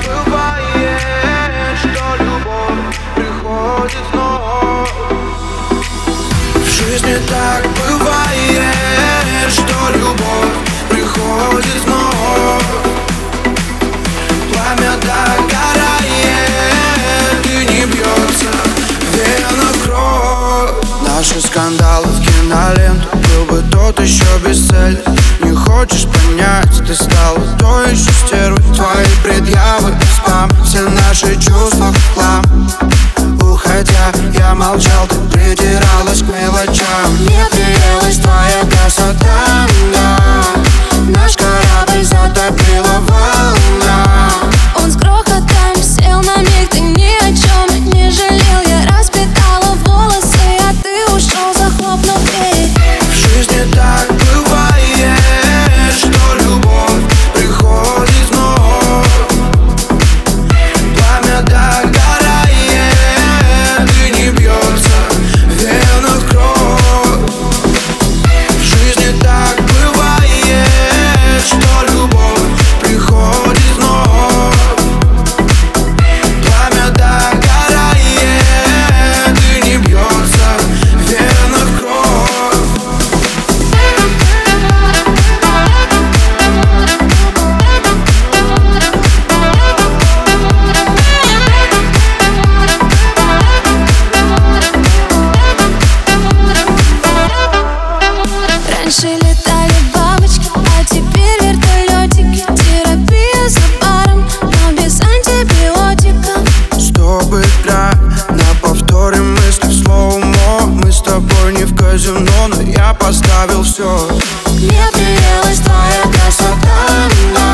забываешь, что любовь приходит снова. В жизни так наши чувства оставил все Мне приелась твоя красота.